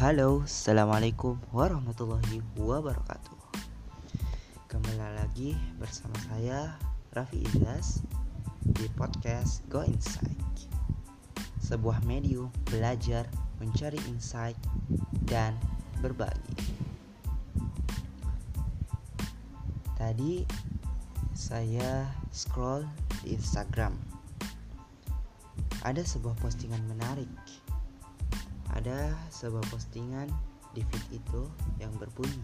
Halo, Assalamualaikum warahmatullahi wabarakatuh. Kembali lagi bersama saya Raffi Izas Di podcast Go Insight. Sebuah medium belajar, mencari insight, dan berbagi. Tadi saya scroll di Instagram. Ada sebuah postingan menarik ada sebuah postingan di feed itu yang berbunyi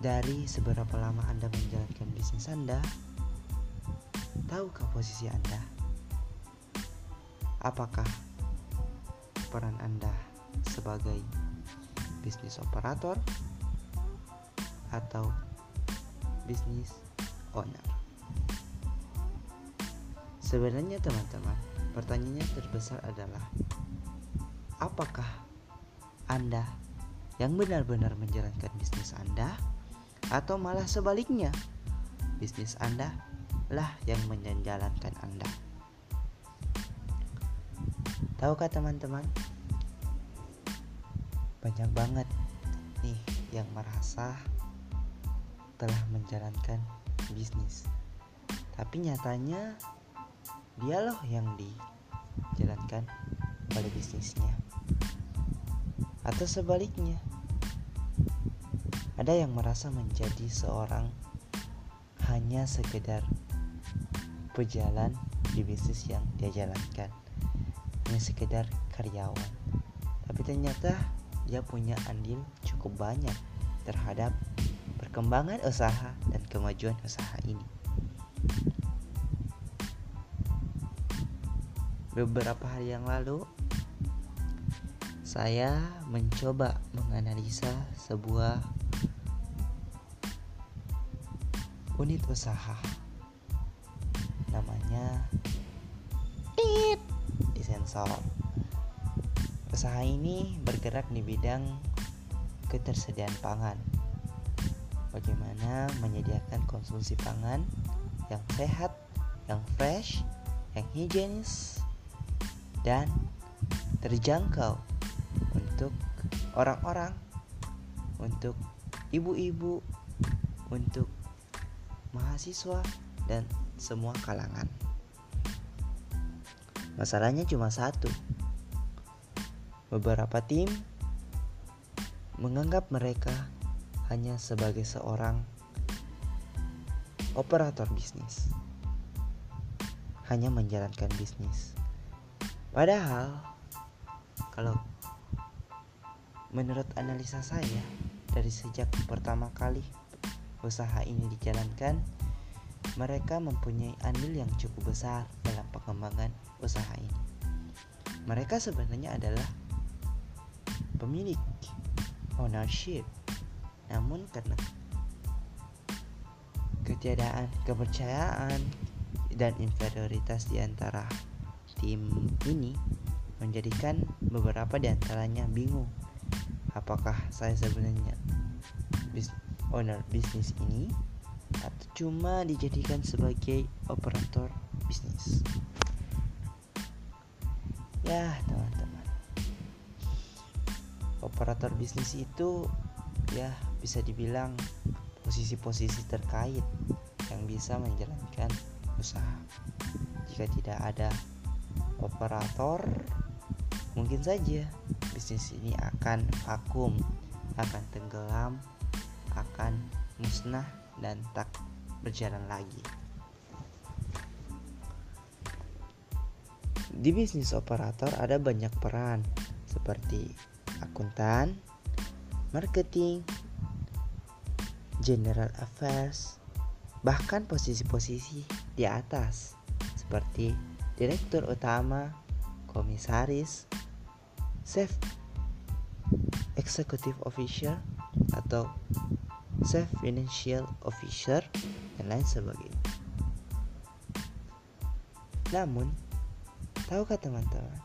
Dari seberapa lama Anda menjalankan bisnis Anda? Tahukah posisi Anda? Apakah peran Anda sebagai bisnis operator atau bisnis owner? Sebenarnya teman-teman, Pertanyaannya terbesar adalah apakah Anda yang benar-benar menjalankan bisnis Anda atau malah sebaliknya bisnis Anda lah yang menjalankan Anda. Tahukah teman-teman? Banyak banget nih yang merasa telah menjalankan bisnis. Tapi nyatanya dia loh yang dijalankan oleh bisnisnya. Atau sebaliknya ada yang merasa menjadi seorang hanya sekedar pejalan di bisnis yang dia jalankan. Hanya sekedar karyawan. Tapi ternyata dia punya andil cukup banyak terhadap perkembangan usaha dan kemajuan usaha ini Beberapa hari yang lalu, saya mencoba menganalisa sebuah unit usaha. Namanya Tit di sensor. Usaha ini bergerak di bidang ketersediaan pangan. Bagaimana menyediakan konsumsi pangan yang sehat, yang fresh, yang higienis, dan terjangkau untuk orang-orang, untuk ibu-ibu, untuk mahasiswa, dan semua kalangan. Masalahnya cuma satu. Beberapa tim menganggap mereka hanya sebagai seorang operator bisnis. Hanya menjalankan bisnis. Padahal kalau menurut analisa saya dari sejak pertama kali usaha ini dijalankan mereka mempunyai andil yang cukup besar dalam pengembangan usaha ini. Mereka sebenarnya adalah pemilik ownership. Namun karena ketiadaan kepercayaan dan inferioritas di antara tim ini menjadikan beberapa di antaranya bingung apakah saya sebenarnya bis owner bisnis ini atau cuma dijadikan sebagai operator bisnis. Ya, teman-teman. Operator bisnis itu ya bisa dibilang posisi-posisi terkait yang bisa menjalankan usaha. Jika tidak ada operator mungkin saja bisnis ini akan vakum akan tenggelam akan musnah dan tak berjalan lagi. Di bisnis operator ada banyak peran seperti akuntan, marketing, general affairs, bahkan posisi-posisi di atas seperti direktur utama, komisaris, chief executive officer atau chief financial officer dan lain sebagainya. Namun, tahukah teman-teman?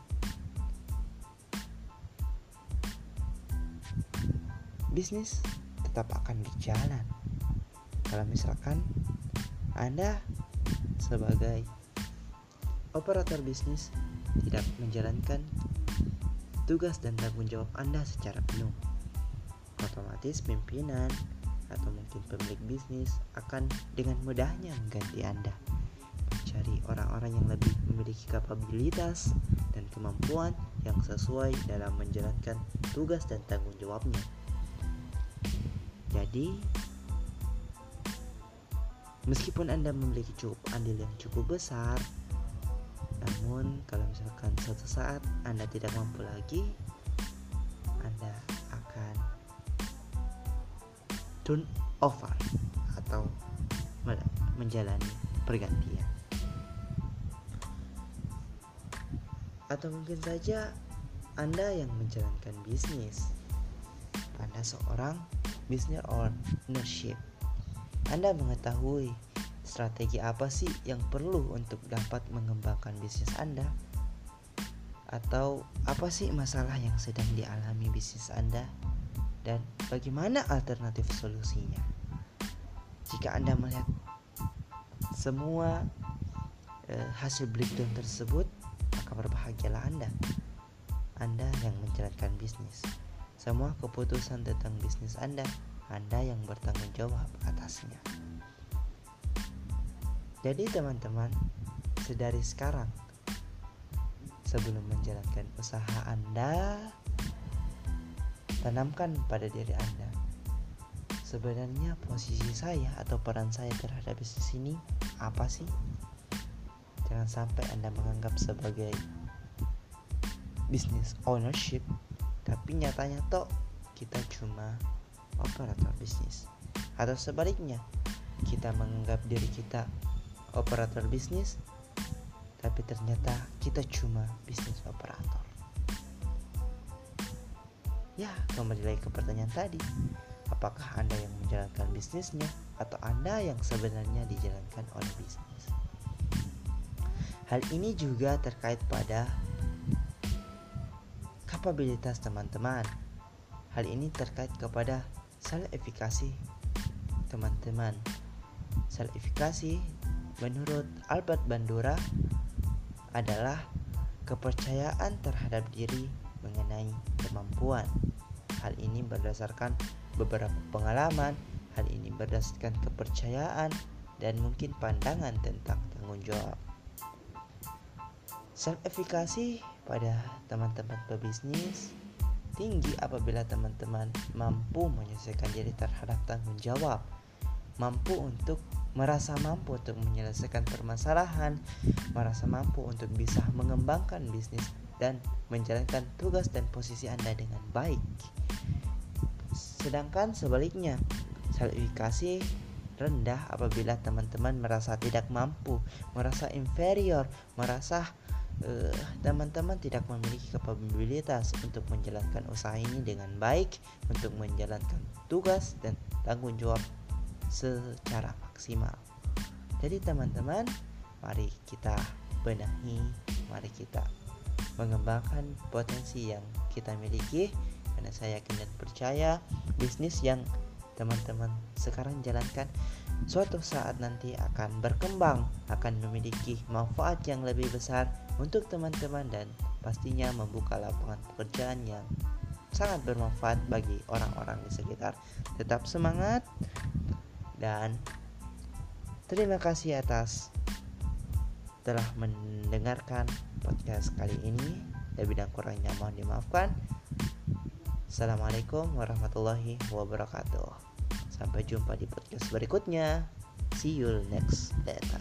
Bisnis tetap akan berjalan. Kalau misalkan Anda sebagai operator bisnis tidak menjalankan tugas dan tanggung jawab Anda secara penuh. Otomatis pimpinan atau mungkin pemilik bisnis akan dengan mudahnya mengganti Anda. Mencari orang-orang yang lebih memiliki kapabilitas dan kemampuan yang sesuai dalam menjalankan tugas dan tanggung jawabnya. Jadi, meskipun Anda memiliki cukup andil yang cukup besar, namun kalau misalkan suatu saat Anda tidak mampu lagi, Anda akan turn over atau menjalani pergantian. Atau mungkin saja Anda yang menjalankan bisnis. Anda seorang business ownership. Anda mengetahui strategi apa sih yang perlu untuk dapat mengembangkan bisnis Anda? Atau apa sih masalah yang sedang dialami bisnis Anda? Dan bagaimana alternatif solusinya? Jika Anda melihat semua eh, hasil breakdown tersebut, maka berbahagialah Anda. Anda yang menjalankan bisnis. Semua keputusan tentang bisnis Anda, Anda yang bertanggung jawab atasnya. Jadi teman-teman, sedari sekarang sebelum menjalankan usaha Anda, tanamkan pada diri Anda. Sebenarnya posisi saya atau peran saya terhadap bisnis ini apa sih? Jangan sampai Anda menganggap sebagai business ownership tapi nyatanya toh kita cuma operator bisnis atau sebaliknya kita menganggap diri kita operator bisnis tapi ternyata kita cuma bisnis operator ya kembali lagi ke pertanyaan tadi apakah anda yang menjalankan bisnisnya atau anda yang sebenarnya dijalankan oleh bisnis hal ini juga terkait pada kapabilitas teman-teman. Hal ini terkait kepada self efikasi teman-teman. Self efikasi menurut Albert Bandura adalah kepercayaan terhadap diri mengenai kemampuan. Hal ini berdasarkan beberapa pengalaman, hal ini berdasarkan kepercayaan dan mungkin pandangan tentang tanggung jawab. Self efikasi pada teman-teman pebisnis tinggi apabila teman-teman mampu menyelesaikan diri terhadap tanggung jawab, mampu untuk merasa mampu untuk menyelesaikan permasalahan, merasa mampu untuk bisa mengembangkan bisnis dan menjalankan tugas dan posisi Anda dengan baik. Sedangkan sebaliknya, salifikasi rendah apabila teman-teman merasa tidak mampu, merasa inferior, merasa Eh, teman-teman uh, tidak memiliki kapabilitas untuk menjalankan usaha ini dengan baik, untuk menjalankan tugas dan tanggung jawab secara maksimal. Jadi teman-teman, mari kita benahi, mari kita mengembangkan potensi yang kita miliki karena saya yakin dan percaya bisnis yang teman-teman sekarang jalankan suatu saat nanti akan berkembang, akan memiliki manfaat yang lebih besar untuk teman-teman dan pastinya membuka lapangan pekerjaan yang sangat bermanfaat bagi orang-orang di sekitar. Tetap semangat dan terima kasih atas telah mendengarkan podcast kali ini. Lebih dan kurangnya mohon dimaafkan. Assalamualaikum warahmatullahi wabarakatuh. Sampai jumpa di podcast berikutnya. See you next later.